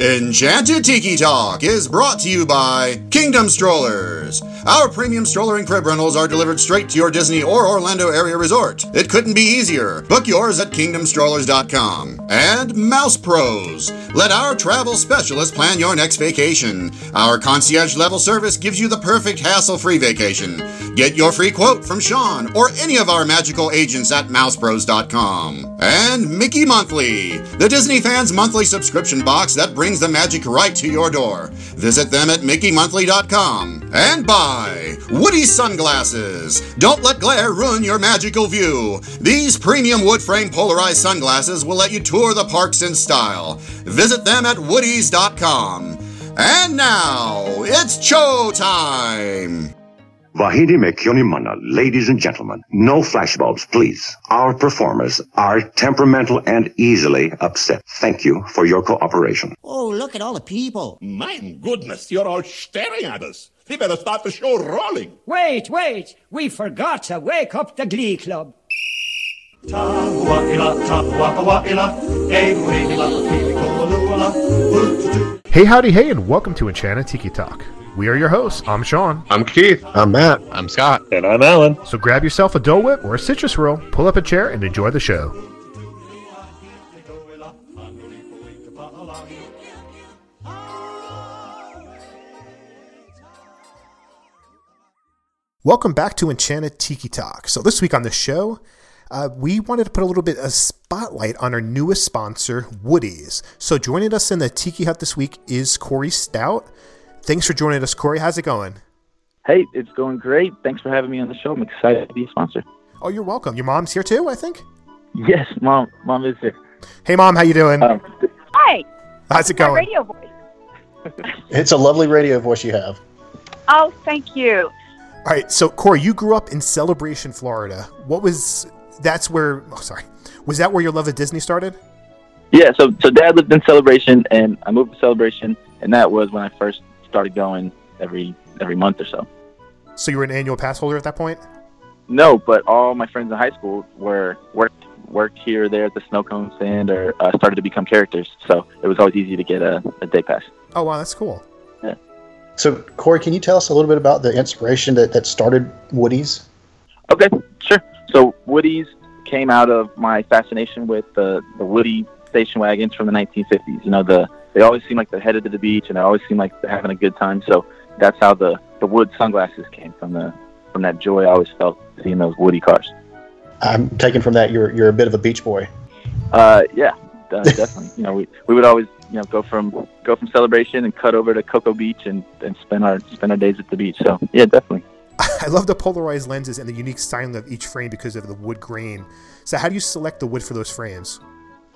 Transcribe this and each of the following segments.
Enchanted Tiki Talk is brought to you by Kingdom Strollers. Our premium stroller and crib rentals are delivered straight to your Disney or Orlando area resort. It couldn't be easier. Book yours at kingdomstrollers.com. And Mouse Pros. Let our travel specialist plan your next vacation. Our concierge level service gives you the perfect hassle free vacation. Get your free quote from Sean or any of our magical agents at mousepros.com. And Mickey Monthly, the Disney fans' monthly subscription box that brings the magic right to your door. Visit them at MickeyMonthly.com. And Woody Sunglasses. Don't let glare ruin your magical view. These premium wood frame polarized sunglasses will let you tour the parks in style. Visit them at Woodies.com. And now, it's show time! Vahidi Mekyonimana, ladies and gentlemen, no flashbulbs, please. Our performers are temperamental and easily upset. Thank you for your cooperation. Oh, look at all the people. My goodness, you're all staring at us. We better start the show rolling. Wait, wait. We forgot to wake up the Glee Club. Hey, howdy, hey, and welcome to Enchanted Tiki Talk. We are your hosts. I'm Sean. I'm Keith. I'm Matt. I'm Scott. And I'm Alan. So grab yourself a Dole Whip or a citrus roll, pull up a chair, and enjoy the show. Welcome back to Enchanted Tiki Talk. So this week on the show, uh, we wanted to put a little bit of spotlight on our newest sponsor, Woodies. So joining us in the Tiki Hut this week is Corey Stout. Thanks for joining us, Corey. How's it going? Hey, it's going great. Thanks for having me on the show. I'm excited to be a sponsor. Oh, you're welcome. Your mom's here too, I think. Yes, mom. Mom is here. Hey, mom. How you doing? Um, Hi. How's it going? My radio voice. it's a lovely radio voice you have. Oh, thank you. All right. So, Corey, you grew up in Celebration, Florida. What was? That's where. Oh, sorry. Was that where your love of Disney started? Yeah. So, so Dad lived in Celebration, and I moved to Celebration, and that was when I first started going every every month or so. So you were an annual pass holder at that point? No, but all my friends in high school were worked worked here or there at the snow cone stand or uh, started to become characters. So it was always easy to get a, a day pass. Oh wow, that's cool. Yeah. So Corey, can you tell us a little bit about the inspiration that, that started Woodies? Okay, sure. So Woodies came out of my fascination with the the Woody station wagons from the 1950s. You know the they always seem like they're headed to the beach and they always seem like they're having a good time. So that's how the, the wood sunglasses came from the from that joy I always felt seeing those woody cars. I'm taking from that you're you're a bit of a beach boy. Uh, yeah, uh, definitely. you know, we, we would always you know go from go from celebration and cut over to Cocoa Beach and, and spend our spend our days at the beach. So yeah, definitely. I love the polarized lenses and the unique styling of each frame because of the wood grain. So how do you select the wood for those frames?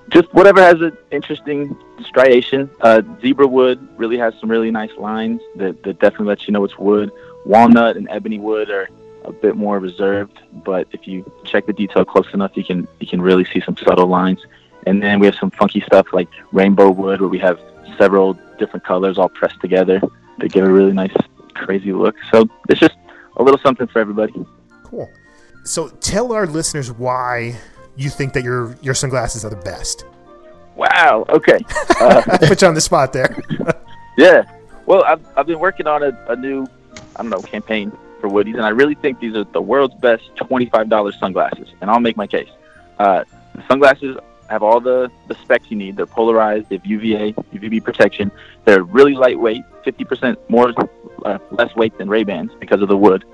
just whatever has an interesting striation. Uh, zebra wood really has some really nice lines that, that definitely lets you know it's wood. Walnut and ebony wood are a bit more reserved, but if you check the detail close enough, you can you can really see some subtle lines. And then we have some funky stuff like rainbow wood, where we have several different colors all pressed together to give a really nice, crazy look. So it's just a little something for everybody. Cool. So tell our listeners why you think that your your sunglasses are the best. Wow. Okay. Uh, Put you on the spot there. yeah. Well, I've I've been working on a, a new I don't know campaign for Woodies, and I really think these are the world's best twenty five dollars sunglasses, and I'll make my case. Uh, the sunglasses have all the, the specs you need. They're polarized. They have UVA, UVB protection. They're really lightweight, 50% more uh, less weight than Ray Bans because of the wood.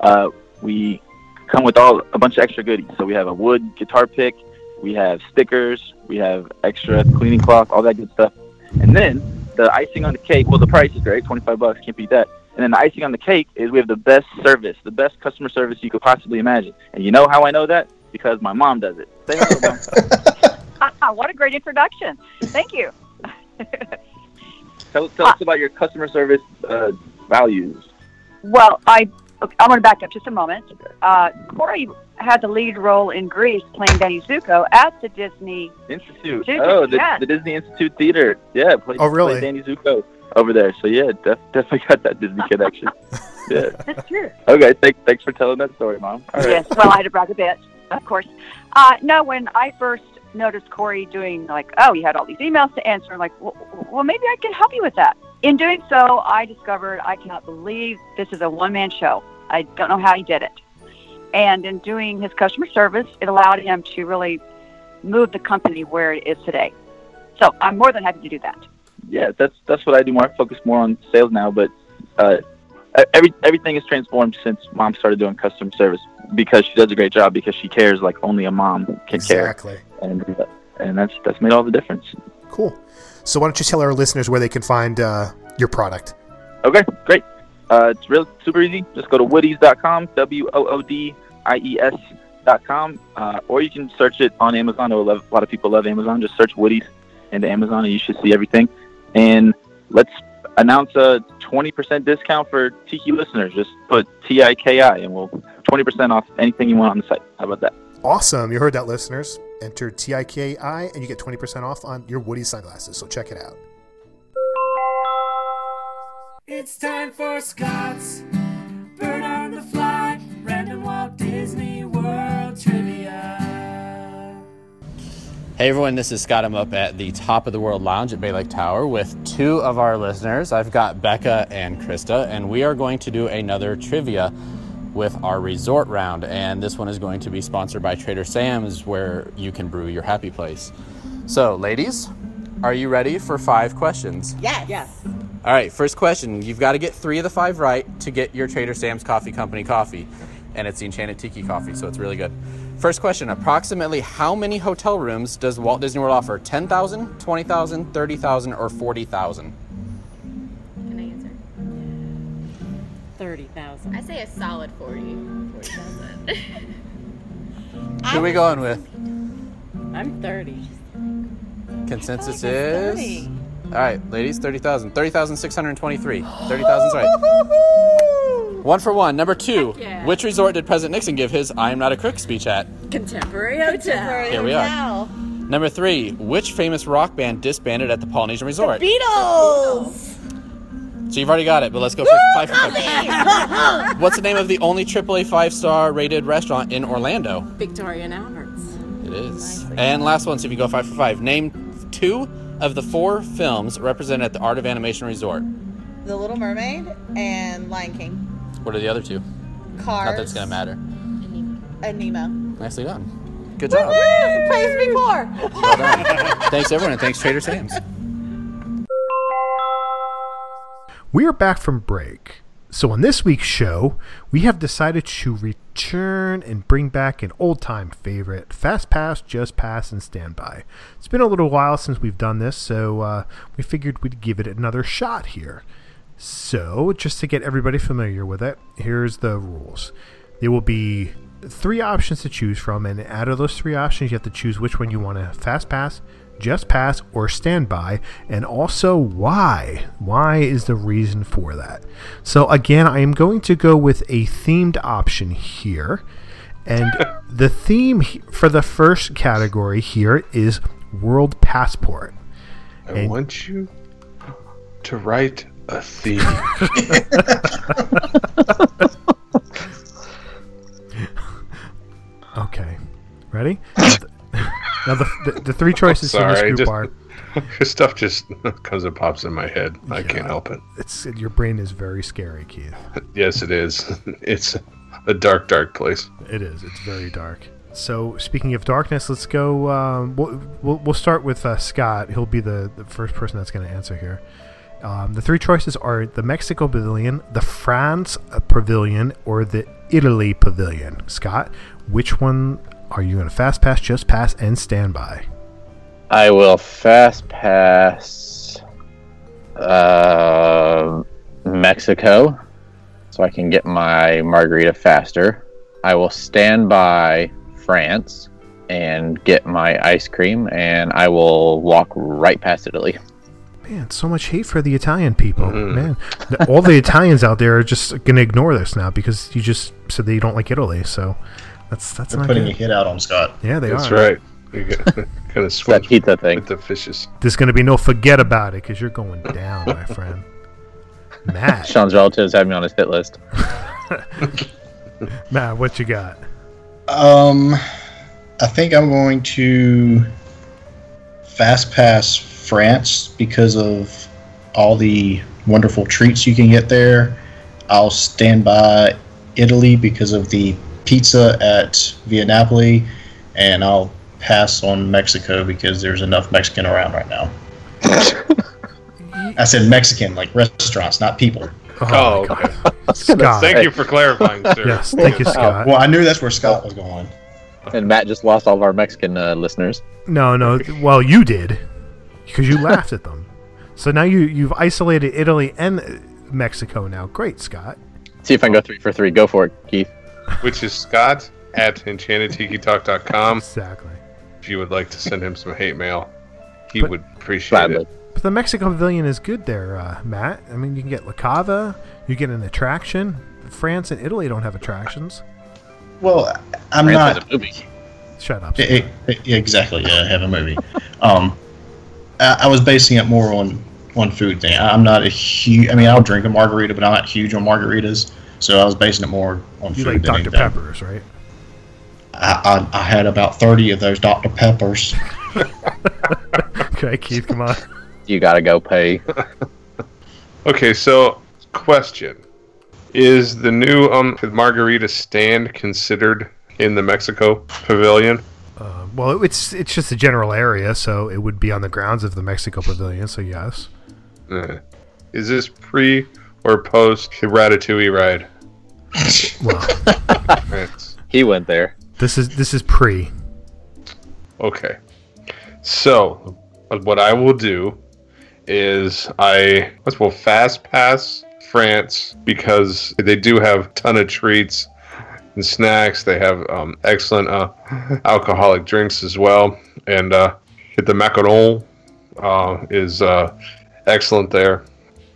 Uh, we come with all a bunch of extra goodies. So we have a wood guitar pick, we have stickers, we have extra cleaning cloth, all that good stuff. And then the icing on the cake, well, the price is great, 25 bucks, can't beat that. And then the icing on the cake is we have the best service, the best customer service you could possibly imagine. And you know how I know that? Because my mom does it. Say hello, mom. what a great introduction. Thank you. tell, tell uh, us about your customer service uh, values. Well, I Okay, I'm going to back up just a moment. Uh, Corey had the lead role in Grease playing Danny Zuko at the Disney Institute. Oh, the, yes. the Disney Institute Theater. Yeah, played, oh, really? played Danny Zuko over there. So yeah, def- definitely got that Disney connection. yeah, that's true. Okay, th- thanks for telling that story, Mom. Yes, well, I had to brag a bit, of course. Uh, no, when I first noticed Corey doing like, oh, he had all these emails to answer. I'm like, well, well, maybe I can help you with that. In doing so, I discovered I cannot believe this is a one man show. I don't know how he did it. And in doing his customer service, it allowed him to really move the company where it is today. So I'm more than happy to do that. Yeah, that's that's what I do more. I focus more on sales now, but uh, every everything has transformed since mom started doing customer service because she does a great job because she cares like only a mom can Exactly. care, and uh, and that's that's made all the difference. Cool. So why don't you tell our listeners where they can find uh, your product? Okay, great. Uh, it's real super easy. Just go to woodies.com, W O O D I E S.com, uh, or you can search it on Amazon. A lot of people love Amazon. Just search Woodies into Amazon, and you should see everything. And let's announce a 20% discount for Tiki listeners. Just put T I K I, and we'll 20% off anything you want on the site. How about that? Awesome. You heard that, listeners. Enter TIKI and you get 20% off on your Woody sunglasses. So check it out. It's time for Scott's Bird on the Fly Random Walt Disney World Trivia. Hey everyone, this is Scott. I'm up at the top of the World Lounge at Bay Lake Tower with two of our listeners. I've got Becca and Krista, and we are going to do another trivia with our resort round. And this one is going to be sponsored by Trader Sam's, where you can brew your happy place. So, ladies, are you ready for five questions? Yes. Yes. All right, first question. You've got to get three of the five right to get your Trader Sam's Coffee Company coffee. And it's the Enchanted Tiki coffee, so it's really good. First question Approximately how many hotel rooms does Walt Disney World offer? 10,000, 20,000, 30,000, or 40,000? Can I answer? 30,000. I say a solid 40. 40,000. Who are we going with? I'm 30. Consensus I is. like 30. All right, ladies, 30,000. 30,623. 30,000's right. One for one. Number two. Yeah. Which resort did President Nixon give his I am not a crook speech at? Contemporary Hotel. Here we are. Number three. Which famous rock band disbanded at the Polynesian Resort? Beatles. So you've already got it, but let's go for five for five. What's the name of the only AAA five star rated restaurant in Orlando? Victoria and Alberts. It is. And last one, so if you go five for five. Name two of the four films represented at the Art of Animation Resort. The Little Mermaid and Lion King. What are the other two? Cars. Not that it's gonna matter. And Nemo. Nicely done. Good job. Woo! Praise me more. Well done. thanks everyone, and thanks Trader Sam's. We are back from break. So, on this week's show, we have decided to return and bring back an old time favorite Fast Pass, Just Pass, and Standby. It's been a little while since we've done this, so uh, we figured we'd give it another shot here. So, just to get everybody familiar with it, here's the rules. There will be three options to choose from, and out of those three options, you have to choose which one you want to Fast Pass, just pass or standby and also why. Why is the reason for that? So again i am going to go with a themed option here and the theme for the first category here is world passport. I want you to write a theme. okay ready now the, now the, the, the three choices in this Sorry, group just- are stuff just comes and pops in my head. I can't help it. it's your brain is very scary keith Yes, it is. It's a dark, dark place. It is. It's very dark. So speaking of darkness, let's go. Um, we'll, we'll we'll start with uh, Scott. He'll be the, the first person that's going to answer here. Um, the three choices are the Mexico Pavilion, the France Pavilion, or the Italy Pavilion. Scott, which one are you going to fast pass, just pass, and stand by? I will fast pass uh, Mexico so I can get my margarita faster. I will stand by France and get my ice cream, and I will walk right past Italy. Man, so much hate for the Italian people. Man, all the Italians out there are just going to ignore this now because you just said that you don't like Italy. So that's that's They're not putting good. a hit out on Scott. Yeah, they are. That's are. right. You got, kind of switch pizza thing. with the fishes. There's going to be no forget about it because you're going down, my friend. Matt, Sean's relatives have me on his hit list. Matt, what you got? Um, I think I'm going to fast pass France because of all the wonderful treats you can get there. I'll stand by Italy because of the pizza at Via Napoli, and I'll pass on Mexico because there's enough Mexican around right now. I said Mexican, like restaurants, not people. Oh, okay. Scott. Thank you for clarifying, sir. Yes, thank you, Scott. Well, I knew that's where Scott was going. And Matt just lost all of our Mexican uh, listeners. No, no. Well, you did because you laughed at them. So now you you've isolated Italy and uh, Mexico. Now, great, Scott. See if I can go three for three. Go for it, Keith. Which is Scott at enchantedtikitalk.com. Exactly. If you would like to send him some hate mail, he would appreciate Gladly. it. But the Mexico Pavilion is good there, uh, Matt. I mean, you can get La Cava, you get an attraction. France and Italy don't have attractions. Well, I'm France not. has a movie. Shut up. I- I- I- exactly. Yeah, have a movie. um, I, I was basing it more on on food thing. I'm not a huge. I mean, I'll drink a margarita, but I'm not huge on margaritas. So I was basing it more on You food. like than Dr. anything. Peppers, right? I, I, I had about thirty of those Dr. Peppers. Okay, Keith, come on. You gotta go pay. Okay, so question: Is the new um margarita stand considered in the Mexico Pavilion? Uh, well, it's it's just a general area, so it would be on the grounds of the Mexico Pavilion. So yes. Uh, is this pre or post Ratatouille ride? Well, He went there. this is this is pre. Okay. So, what I will do is I let's will fast pass France because they do have a ton of treats and snacks. They have um, excellent uh, alcoholic drinks as well, and uh, the macaron uh, is uh, excellent there.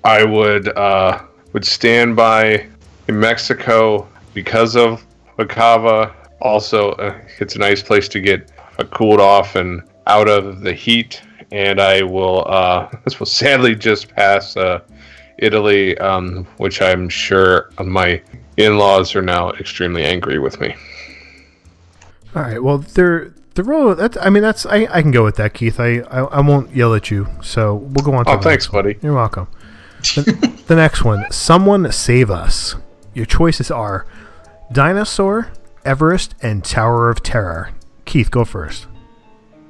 I would uh, would stand by in Mexico because of La Cava. Also, uh, it's a nice place to get cooled off and out of the heat. And I will, this will sadly just pass Italy, um, which I'm sure my in-laws are now extremely angry with me. All right. Well, they're the role. That's. I mean, that's. I, I can go with that, Keith. I, I I won't yell at you. So we'll go on. To Oh, thanks, buddy. You're welcome. the, the next one. Someone save us. Your choices are Dinosaur, Everest, and Tower of Terror. Keith, go first.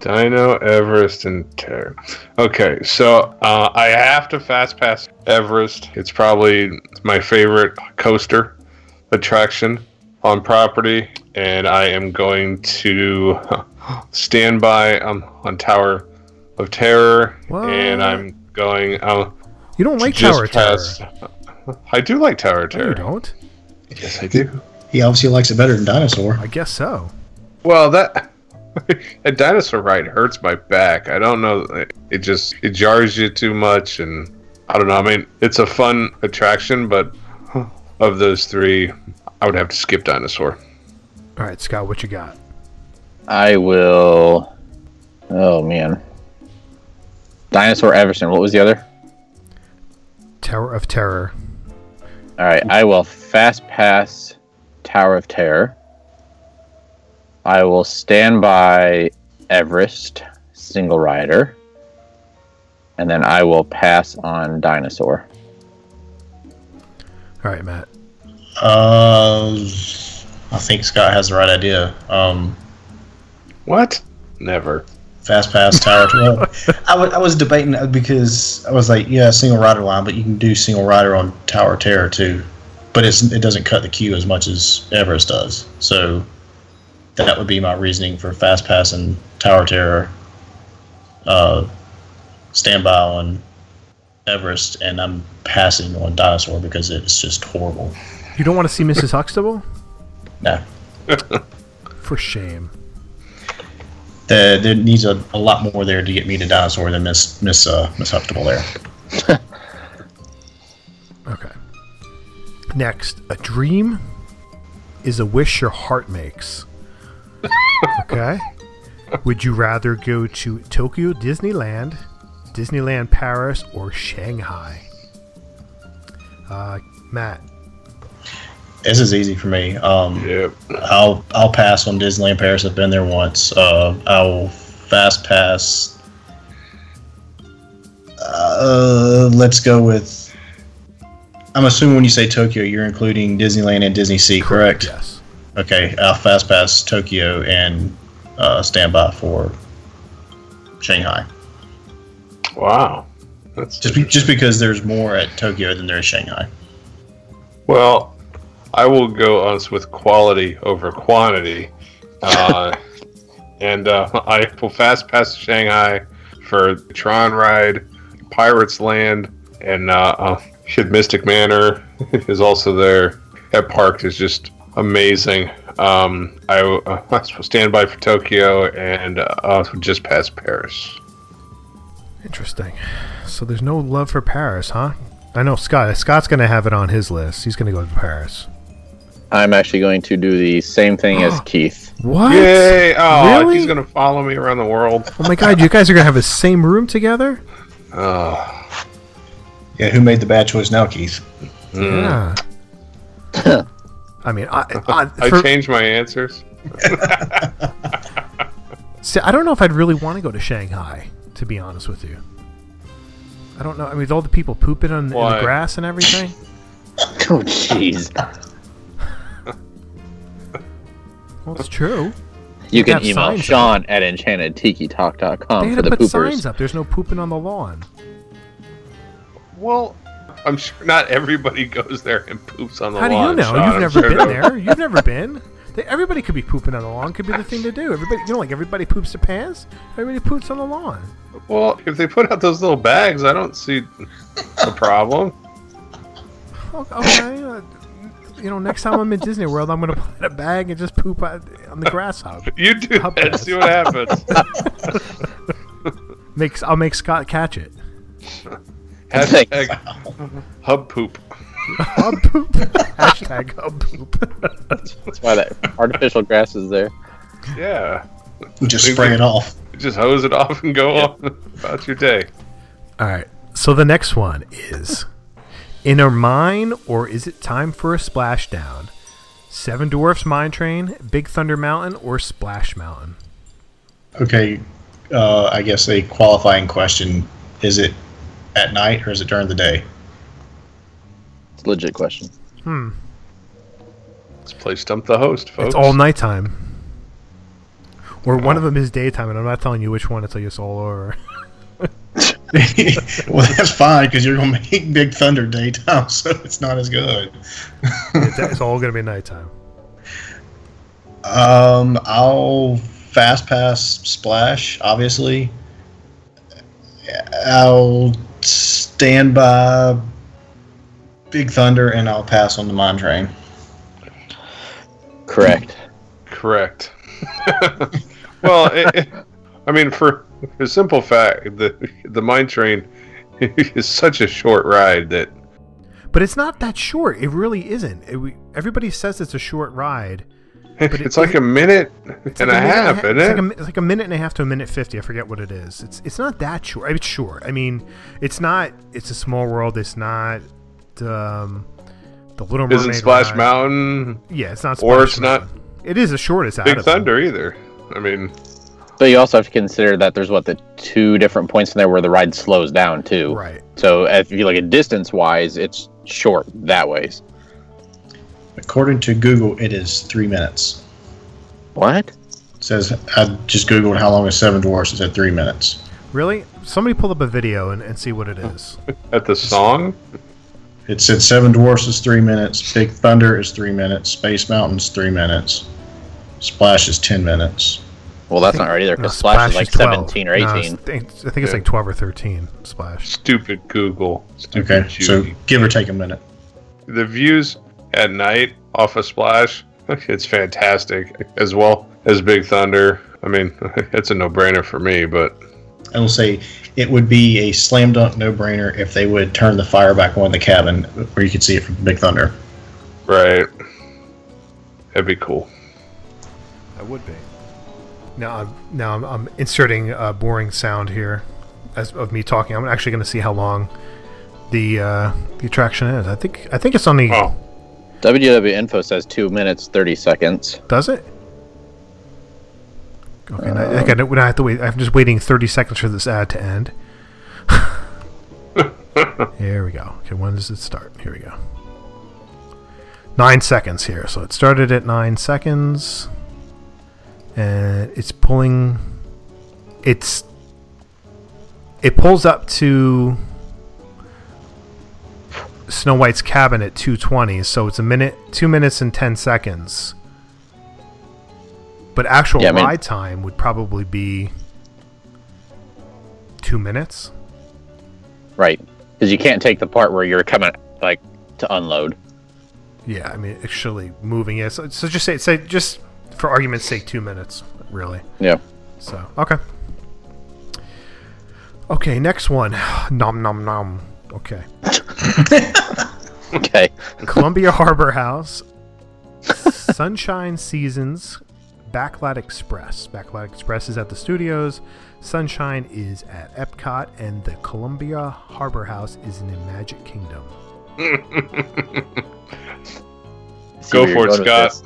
Dino, Everest, and Terror. Okay, so uh, I have to fast pass Everest. It's probably my favorite coaster attraction on property, and I am going to stand by um, on Tower of Terror, and I'm going. Um, You don't like Tower of Terror. I do like Tower of No, Terror. you don't. Yes, I do. He obviously likes it better than Dinosaur. I guess so. Well, that a dinosaur ride hurts my back. I don't know. It just it jars you too much, and I don't know. I mean, it's a fun attraction, but of those three, I would have to skip dinosaur. All right, Scott, what you got? I will. Oh man. Dinosaur Everest. What was the other? Tower of Terror. All right, I will fast pass Tower of Terror. I will stand by Everest single rider. And then I will pass on Dinosaur. All right, Matt. Uh, I think Scott has the right idea. Um, what? Never. Fast pass tower. well, I was debating because I was like, yeah, single rider line, but you can do single rider on Tower Terror too. But it's it doesn't cut the queue as much as Everest does. So that would be my reasoning for fast pass and Tower Terror. Uh, standby on Everest, and I'm passing on Dinosaur because it's just horrible. You don't want to see Mrs. Huxtable? No. For shame. There, there needs a, a lot more there to get me to Dinosaur than Miss Miss uh, Miss Huxtable there. Okay. Next, a dream is a wish your heart makes. Okay. Would you rather go to Tokyo Disneyland, Disneyland Paris, or Shanghai? Uh, Matt. This is easy for me. Um, yep. I'll I'll pass on Disneyland Paris. I've been there once. Uh, I'll fast pass Uh, let's go with. I'm assuming when you say Tokyo, you're including Disneyland and Disney Sea, correct? Yes. Okay, I'll fast pass Tokyo and uh, stand by for Shanghai. Wow. That's Just be, just because there's more at Tokyo than there is Shanghai. Well, I will go on with quality over quantity. Uh, and uh, I will fast pass Shanghai for Tron Ride, Pirates Land, and uh, uh, Mystic Manor is also there. That park is just amazing. Um, I uh, stand by for Tokyo and uh, just past Paris. Interesting. So there's no love for Paris, huh? I know Scott. Scott's going to have it on his list. He's going to go to Paris. I'm actually going to do the same thing as Keith. What? Yay! Oh, Really? he's gonna follow me around the world. Oh my god, you guys are going to have the same room together? Oh. Yeah, who made the bad choice now, Keith? Yeah. I mean, I, I, I for- changed my answers. See, I don't know if I'd really want to go to Shanghai, to be honest with you. I don't know. I mean, with all the people pooping on in the grass and everything. Oh, jeez. Well, it's true. You can have email signs up. Sean at enchantedtikitalk.com They for had the to put poopers. signs up. There's no pooping on the lawn. Well, I'm sure not everybody goes there and poops on the lawn. How do you know? Sean. You've I'm never sure been there. You've never been. They, everybody could be pooping on the lawn. Could be the thing to do. Everybody, you know, like everybody poops their pants. Everybody poops on the lawn. Well, if they put out those little bags, I don't see a problem. Okay. uh, you know, next time I'm in Disney World, I'm going to put a bag and just poop on the grass hub. You do Hub that. See what happens. Makes I'll make Scott catch it. Hashtag hub poop. Hub poop. Hashtag hub poop. That's why that artificial grass is there. Yeah. Just spray it off. Just hose it off and go on about your day. All right. So the next one is in a Mine or is it time for a splashdown? Seven Dwarfs Mine Train, Big Thunder Mountain, or Splash Mountain? Okay, uh, I guess a qualifying question: Is it at night or is it during the day? It's a legit question. Hmm. Let's play stump the host, folks. It's all nighttime. Or one of them is daytime, and I'm not telling you which one until it's all over. well, that's fine because you're gonna make Big Thunder daytime, so it's not as good. it's, it's all going to be nighttime. Um, I'll fast pass Splash, obviously. I'll stand by Big Thunder, and I'll pass on the Mine Train. Correct. Correct. well, it, it- I mean, for the simple fact the the mine train is such a short ride that But it's not that short. It really isn't. It, we, everybody says it's a short ride. But it's like a minute and a like minute half, ha- isn't it's it? Like a, it's like a minute and a half to a minute fifty. I forget what it is. It's it's not that short. It's short. I mean, it's not. It's a small world. It's not. Um, the Little Mermaid. Isn't Splash ride. Mountain? Yeah, it's not. Splash or Splash it's not It is the shortest out Big of them. Thunder either. I mean, But you also have to consider that there's what the two different points in there where the ride slows down too. Right. So if you look at distance wise, it's short that ways. According to Google, it is three minutes. What? It says I just googled how long is Seven Dwarfs. It said three minutes. Really? Somebody pull up a video and, and see what it is. at the song, It said Seven Dwarfs is three minutes. Big Thunder is three minutes. Space Mountain's three minutes. Splash is ten minutes. Well, that's not right either No, because uh, Splash, is like 12. 17 or 18. it's- I think I think it's like twelve or thirteen. Splash. stupid Google. Stupid Okay, so give or take a minute. the views at night off of Splash, it's fantastic as well as Big Thunder. I mean, it's a no-brainer for me, but I will say it would be a slam dunk no brainer if they would turn the fire back on in the cabin where you could see it from Big Thunder. right, that'd be cool. That would be. Now, I'm, now I'm, I'm inserting a boring sound here, as of me talking. I'm actually going to see how long the uh, the attraction is. I think I think it's only. Oh, WW Info says 2 minutes 30 seconds. Does it? Okay, like I, don't, I have to wait. I'm just waiting 30 seconds for this ad to end. Here we go. Okay, when does it start? Here we go. Nine seconds here. So it started at nine seconds. And it's pulling. It's. It pulls up to Snow White's cabin at 220. So it's a minute, two minutes and 10 seconds. But actual Yeah, I mean- ride time would probably be two minutes. Right. Because you can't take the part where you're coming like to unload. Yeah, I mean, actually moving it. So, so just say, say, just for argument's sake, two minutes, really. Yeah. So, okay. Okay, next one. Nom nom nom. Okay. okay. Columbia Harbor House, Sunshine Seasons, Backlot Express. Backlot Express is at the studios. Sunshine is at Epcot, and the Columbia Harbor House is in the Magic Kingdom. Go for it, Scott.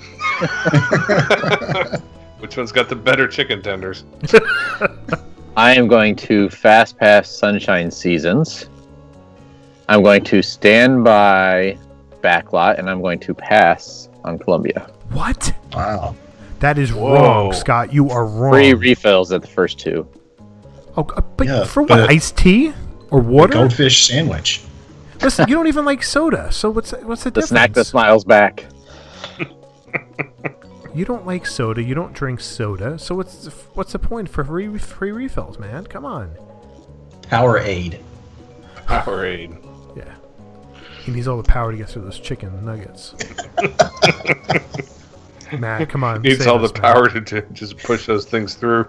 Which one's got the better chicken tenders? I am going to fast pass Sunshine Seasons. I'm going to stand by Backlot, and I'm going to pass on Columbia. What? Wow. That is Whoa. wrong, Scott. You are wrong. Free refills at the first two. Oh, uh, but Yeah, for what? but- Iced tea or water? Goldfish sandwich. Listen, you don't even like soda. So what's what's the, The difference? snack that smiles back. You don't like soda. You don't drink soda. So what's the, what's the point for free free refills, man? Come on. Powerade. Powerade. Yeah. He needs all the power to get through those chicken nuggets. Matt, come on. Needs save all the us, power to, to just push those things through.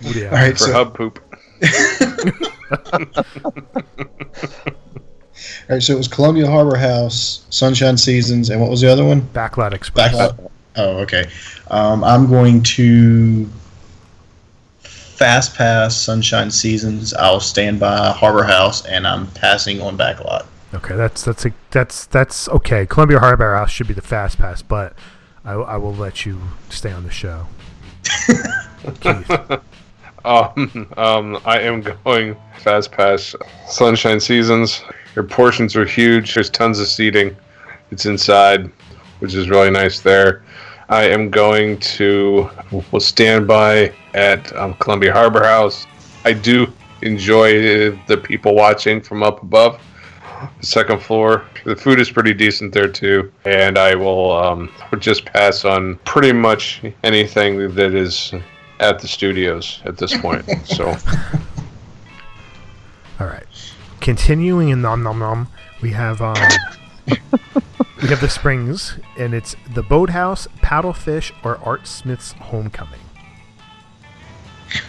Yeah. All right, for so- hub poop. All right, so it was Columbia Harbor House, Sunshine Seasons, and what was the other one? Backlot Express. Backlot. Oh, okay. Um, I'm going to fast pass Sunshine Seasons. I'll stand by Harbor House, and I'm passing on Backlot. Okay, that's that's a, that's that's okay. Columbia Harbor House should be the fast pass, but I, I will let you stay on the show. Keith. Um, um, I am going fast pass Sunshine Seasons. Your portions are huge. There's tons of seating. It's inside, which is really nice there. I am going to will stand by at um, Columbia Harbor House. I do enjoy uh, the people watching from up above the second floor. The food is pretty decent there too, and I will um, just pass on pretty much anything that is at the studios at this point. So All right. Continuing in Nom Nom Nom, we have um, we have the Springs, and it's the Boathouse, Paddlefish, or Art Smith's Homecoming.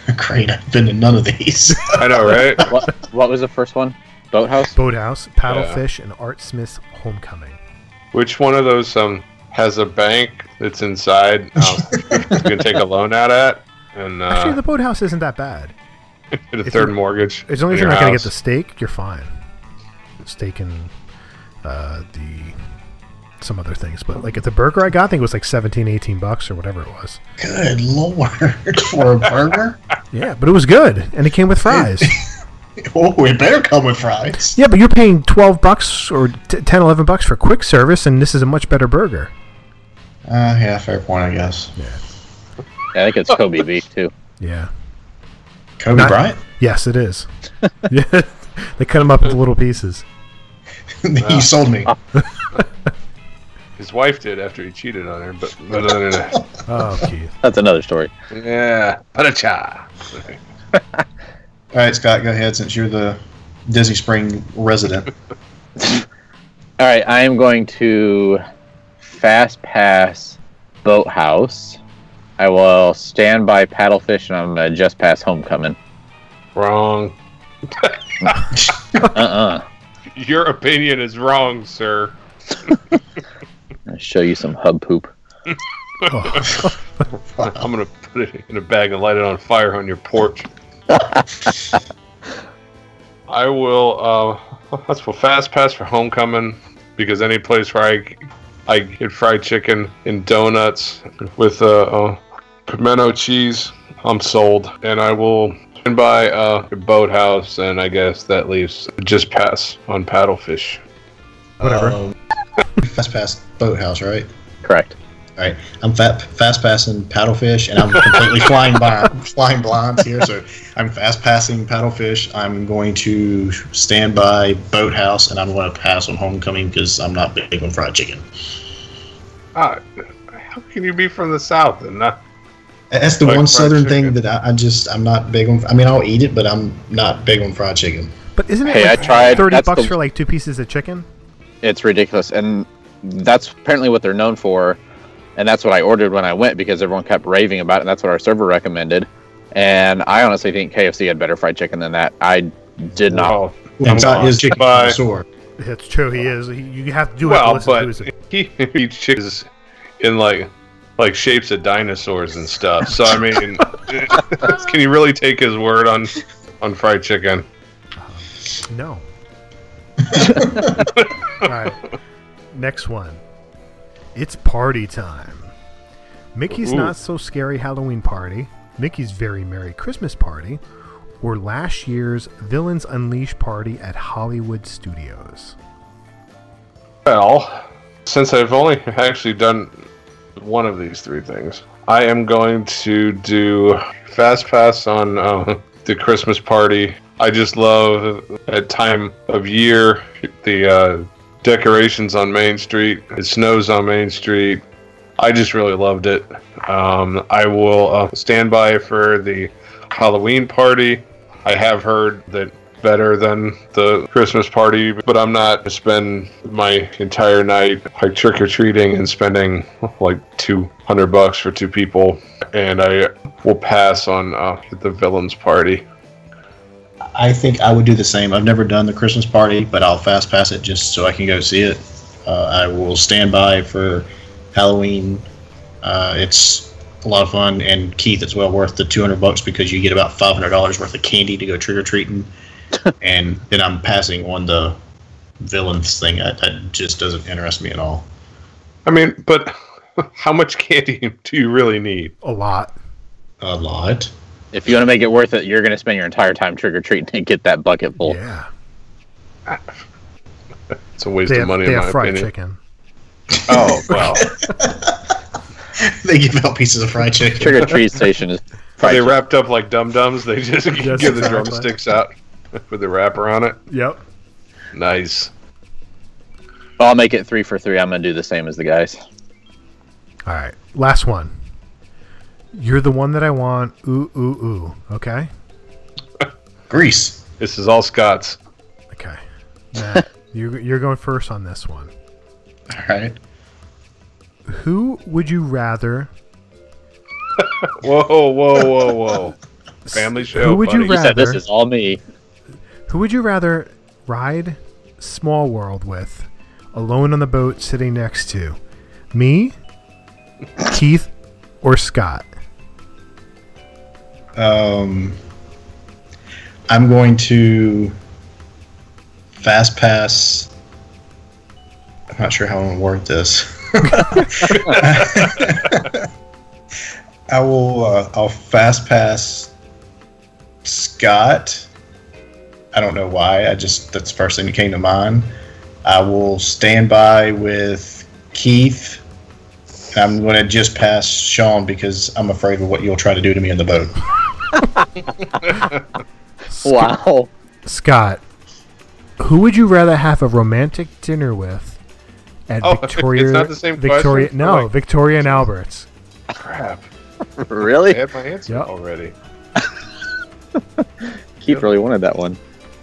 Great, I've been to none of these. I know, right? what, what was the first one? Boathouse? Boathouse, Paddlefish, and Art Smith's Homecoming. Which one of those um has a bank that's inside um, you can take a loan out at and Actually, uh, the Boathouse isn't that bad. the If third mortgage? As long as you're not going to get the steak, you're fine. Steak and uh, the some other things, but like at the burger I got, I think it was like 17, 18 bucks or whatever it was. Good lord, for a burger? Yeah, but it was good, and it came with fries. oh, it better come with fries. yeah, but you're paying 12 bucks or t- 10, 11 bucks for quick service, and this is a much better burger. Uh, yeah, fair point, I guess. Yeah. Yeah, I think it's Kobe beef too. Yeah. Kobe Not- Bryant? Yes, it is. yeah, they cut them up into little pieces. you sold me. His wife did after he cheated on her, but but other than that, Oh, Keith. That's another story. yeah, patacha. All right, Scott, go ahead since you're the Disney Spring resident. All right, I am going to fast pass Boathouse. I will stand by Paddlefish, and I'm gonna just pass Homecoming. Wrong. Uh-uh. Your opinion is wrong, sir. I'll show you some hub poop. I'm gonna put it in a bag and light it on fire on your porch. I will. Uh, let's go fast pass for homecoming because any place where I I get fried chicken and donuts with uh, uh, pimento cheese, I'm sold. And I will stand by uh, boathouse, and I guess that leaves just pass on paddlefish. Whatever. Um, fast pass boathouse, right? Correct. All right. I'm fat, fast passing paddlefish, and I'm completely flying by flying blinds here. So I'm fast passing paddlefish. I'm going to stand by boathouse, and I'm going to pass on homecoming because I'm not big on fried chicken. Ah, how can you be from the south and not? That's the like one southern chicken? thing that I, I just I'm not big on. I mean, I'll eat it, but I'm not big on fried chicken. But isn't it Hey, like I tried- thirty that's bucks the- for like two pieces of chicken? It's ridiculous, and that's apparently what they're known for, and that's what I ordered when I went because everyone kept raving about it. And that's what our server recommended, and I honestly think KFC had better fried chicken than that. I did not. Oh, Well, Scott is chicken Bye. connoisseur. It's true. He is. He, you have to do well, have to but listen he eats chickens in like like shapes of dinosaurs and stuff. So I mean, can you really take his word on on fried chicken? No. All right. Next one. It's party time. Mickey's Ooh. Not So Scary Halloween Party, Mickey's Very Merry Christmas Party, or last year's Villains Unleashed Party at Hollywood Studios. Well, since I've only actually done one of these three things, I am going to do fast pass on uh, the Christmas party. I just love at time of year, the uh, decorations on Main Street. It snows on Main Street. I just really loved it. Um, I will uh, stand by for the Halloween party. I have heard that better than the Christmas party, but I'm not to spend my entire night like trick or treating and spending like 200 bucks for two people. And I will pass on uh, the villains party. I think I would do the same. I've never done the Christmas party, but I'll fast pass it just so I can go see it. Uh, I will stand by for Halloween. Uh, it's a lot of fun, and Keith, it's well worth the 200 bucks because you get about $500 worth of candy to go trick or treating. and then I'm passing on the villains thing. That, that just doesn't interest me at all. I mean, but how much candy do you really need? A lot. A lot. If you want to make it worth it, you're going to spend your entire time trick or treating and get that bucket full. Yeah. It's a waste They of have, money, they in have my fried opinion. chicken. Oh, well. they give out pieces of fried chicken. Trick or treat station is fried they chicken. wrapped up like dum dums? They just Yes, give the drumsticks out with the wrapper on it. Yep. Nice. Well, I'll make it three for three. I'm going to do the same as the guys. All right. Last one. You're the one that I want. Ooh, ooh, ooh. Okay. Grease. This is all Scott's. Okay. Matt, you're, you're going first on this one. All right. Who would you rather? Whoa, whoa, whoa, whoa. Family show. Who would you buddy. You said this is all me. Who would you rather ride Small World with, alone on the boat, sitting next to, me, Keith, or Scott? Um, I'm going to fast pass. I'm not sure how I'm going to word this. I will. Uh, I'll fast pass Scott. I don't know why. I just that's the first thing that came to mind. I will stand by with Keith. I'm going to just pass Sean because I'm afraid of what you'll try to do to me in the boat. Wow. Scott, who would you rather have a romantic dinner with at Oh, it's not the same Victoria, question? no, Oh, like- Victoria and Albert's. Crap. really? I had my answer Yep. already. Keith really wanted that one.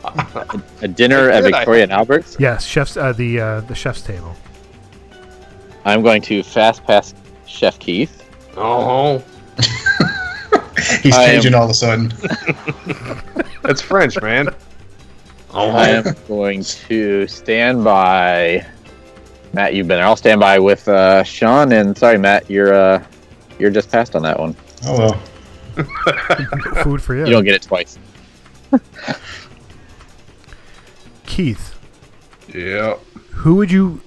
A, a dinner at did, I Victoria and Albert's. Yes, chef's uh, the uh, the chef's table. I'm going to fast pass Chef Keith. Oh, He's I am- changing all of a sudden. that's French, man. Oh, I am going to stand by Matt. You've been there. I'll stand by with uh, Sean. And sorry, Matt, you're uh, you're just passed on that one. Oh well. Food for you. You don't get it twice. Keith, Yeah. who would you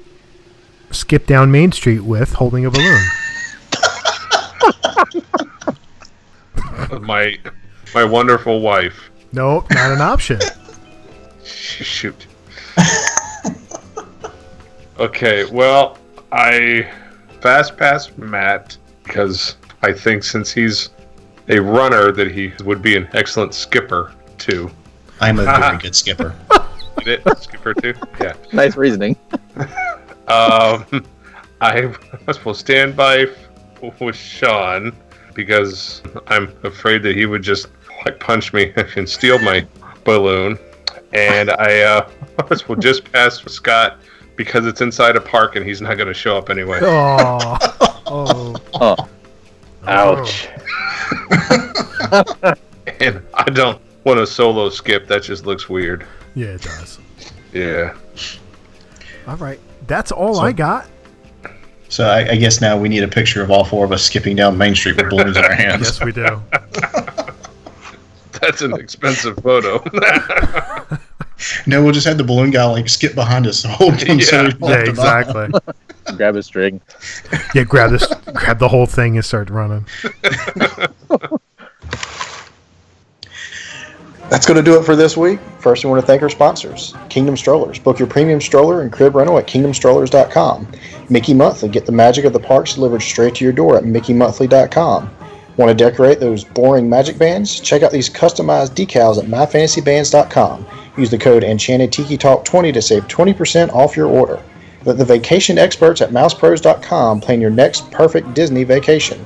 skip down Main Street with holding a balloon? My my wonderful wife. Nope, not an option. Shoot. okay, well, I fast pass Matt because I think since he's a runner that he would be an excellent skipper too. I'm a very good skipper. Get it? Skipper too? Yeah. Nice reasoning. Um, I will stand by with Sean because I'm afraid that he would just like punch me and steal my balloon. And I uh, will just pass Scott because it's inside a park and he's not going to show up anyway. Oh. oh. Oh. Ouch. and I don't want a solo skip. That just looks weird. Yeah, it does. Yeah. All right. That's all So- I got. So I, I guess now we need a picture of all four of us skipping down Main Street with balloons in our hands. Yes, we do. That's an expensive photo. No, we'll just have the balloon guy like skip behind us the whole time. so Yeah, don't have to buy exactly. Grab a string. Yeah, grab this, grab the whole thing and start running. That's going to do it for this week. First, we want to thank our sponsors, Kingdom Strollers. Book your premium stroller and crib rental at kingdomstrollers.com. Mickey Monthly. Get the magic of the parks delivered straight to your door at mickeymonthly.com. Want to decorate those boring magic bands? Check out these customized decals at myfantasybands.com. Use the code Enchanted Tiki Talk 20 to save 20% off your order. Let the vacation experts at mousepros.com plan your next perfect Disney vacation.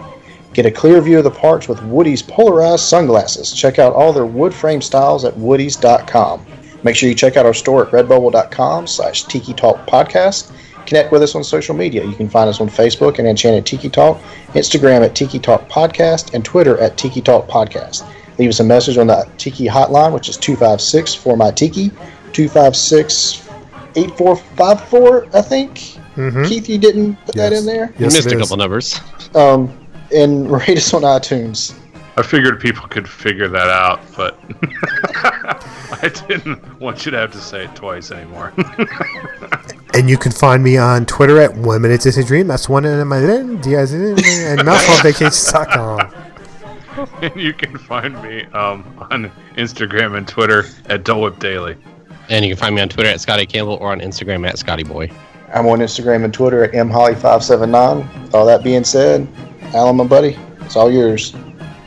Get a clear view of the parks with Woodies polarized sunglasses. Check out all their wood frame styles at woodies.com. Make sure you check out our store at redbubble.com slash tiki talk podcast. Connect with us on social media. You can find us on Facebook at Enchanted Tiki Talk, Instagram at Tiki Talk Podcast, and Twitter at Tiki Talk Podcast. Leave us a message on the Tiki hotline, which is 256 for my Tiki, 256 8454, I think. Mhm. Keith, you didn't put that in there? Yes, missed a couple numbers. Um, and rate us on iTunes. I figured people could figure that out, but I didn't want you to have to say it twice anymore. And you can find me on Twitter at One Minute Disney Dream. That's one in my Diaz and mousevacations.com. and you can find me um, on Instagram and Twitter at Dole Whip Daily. And you can find me on Twitter at Scotty Campbell or on Instagram at Scotty Boy. I'm on Instagram and Twitter at mholly579. All that being said, Alan, my buddy, it's all yours.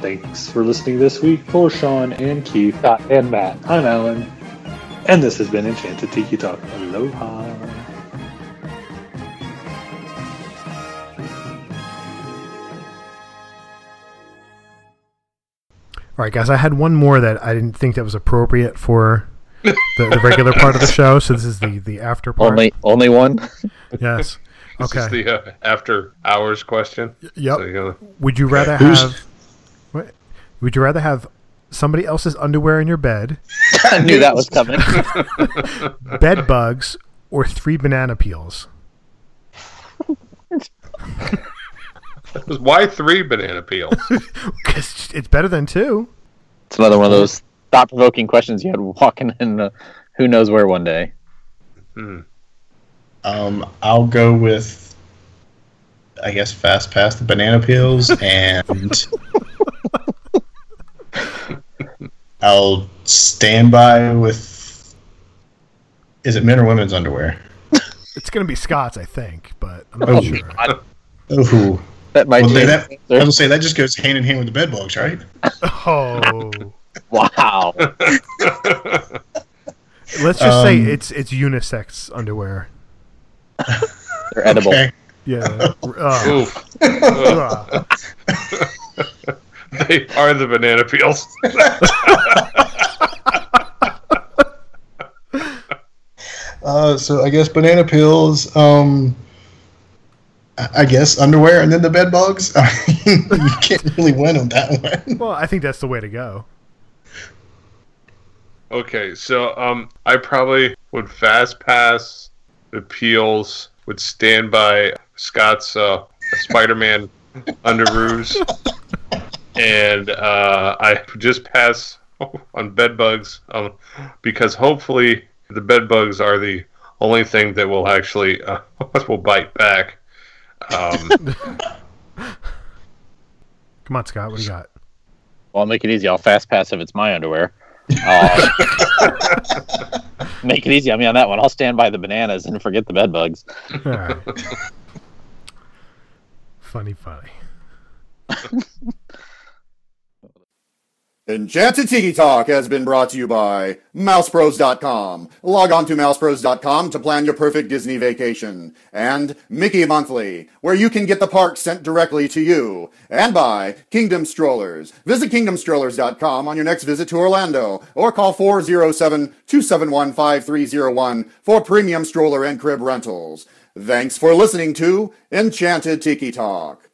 Thanks for listening this week for Sean and Keith and Matt. I'm Alan, and this has been Enchanted Tiki Talk. Aloha. All right, guys. I had one more that I didn't think that was appropriate for the, the regular part of the show. So this is the the after part. Only only one. Yes. This Okay. is the uh, after hours question. Yep. So gonna- Would you rather have? What? Would you rather have somebody else's underwear in your bed? I knew that was coming. bed bugs or three banana peels? Why three banana peels? Because it's better than two. It's another one of those thought provoking questions you had walking in uh, who knows where one day. Hmm. Um, I'll go with, I guess, fast pass the banana peels, and I'll stand by with. Is it men or women's underwear? It's going to be Scott's, I think, but I'm Oh, not sure. Ooh. That might well, change that, I was gonna say that just goes hand in hand with the bed bugs, right? Oh. Wow. Let's just say Um, it's it's unisex underwear. They're edible. Okay. Yeah. Uh, Oof. uh, they are the banana peels. Uh, so I guess banana peels. Um, I I guess underwear, and then the bed bugs. I mean, you can't really win on that one. well, I think that's the way to go. Okay, so um, I probably would fast pass the peels. Would stand by Scott's uh, Spider-Man underoos, and uh, I just pass on bed bugs um, because hopefully the bed bugs are the only thing that will actually uh, will bite back. Um, Come on, Scott. What do you got? Well, I'll make it easy. I'll fast pass if it's my underwear. Uh, make it easy on me on that one. I'll stand by the bananas and forget the bed bugs. All right. funny, funny. Enchanted Tiki Talk has been brought to you by MousePros.com. Log on to MousePros.com to plan your perfect Disney vacation. And Mickey Monthly, where you can get the park sent directly to you. And by Kingdom Strollers. Visit KingdomStrollers.com on your next visit to Orlando or call 407-271-5301 for premium stroller and crib rentals. Thanks for listening to Enchanted Tiki Talk.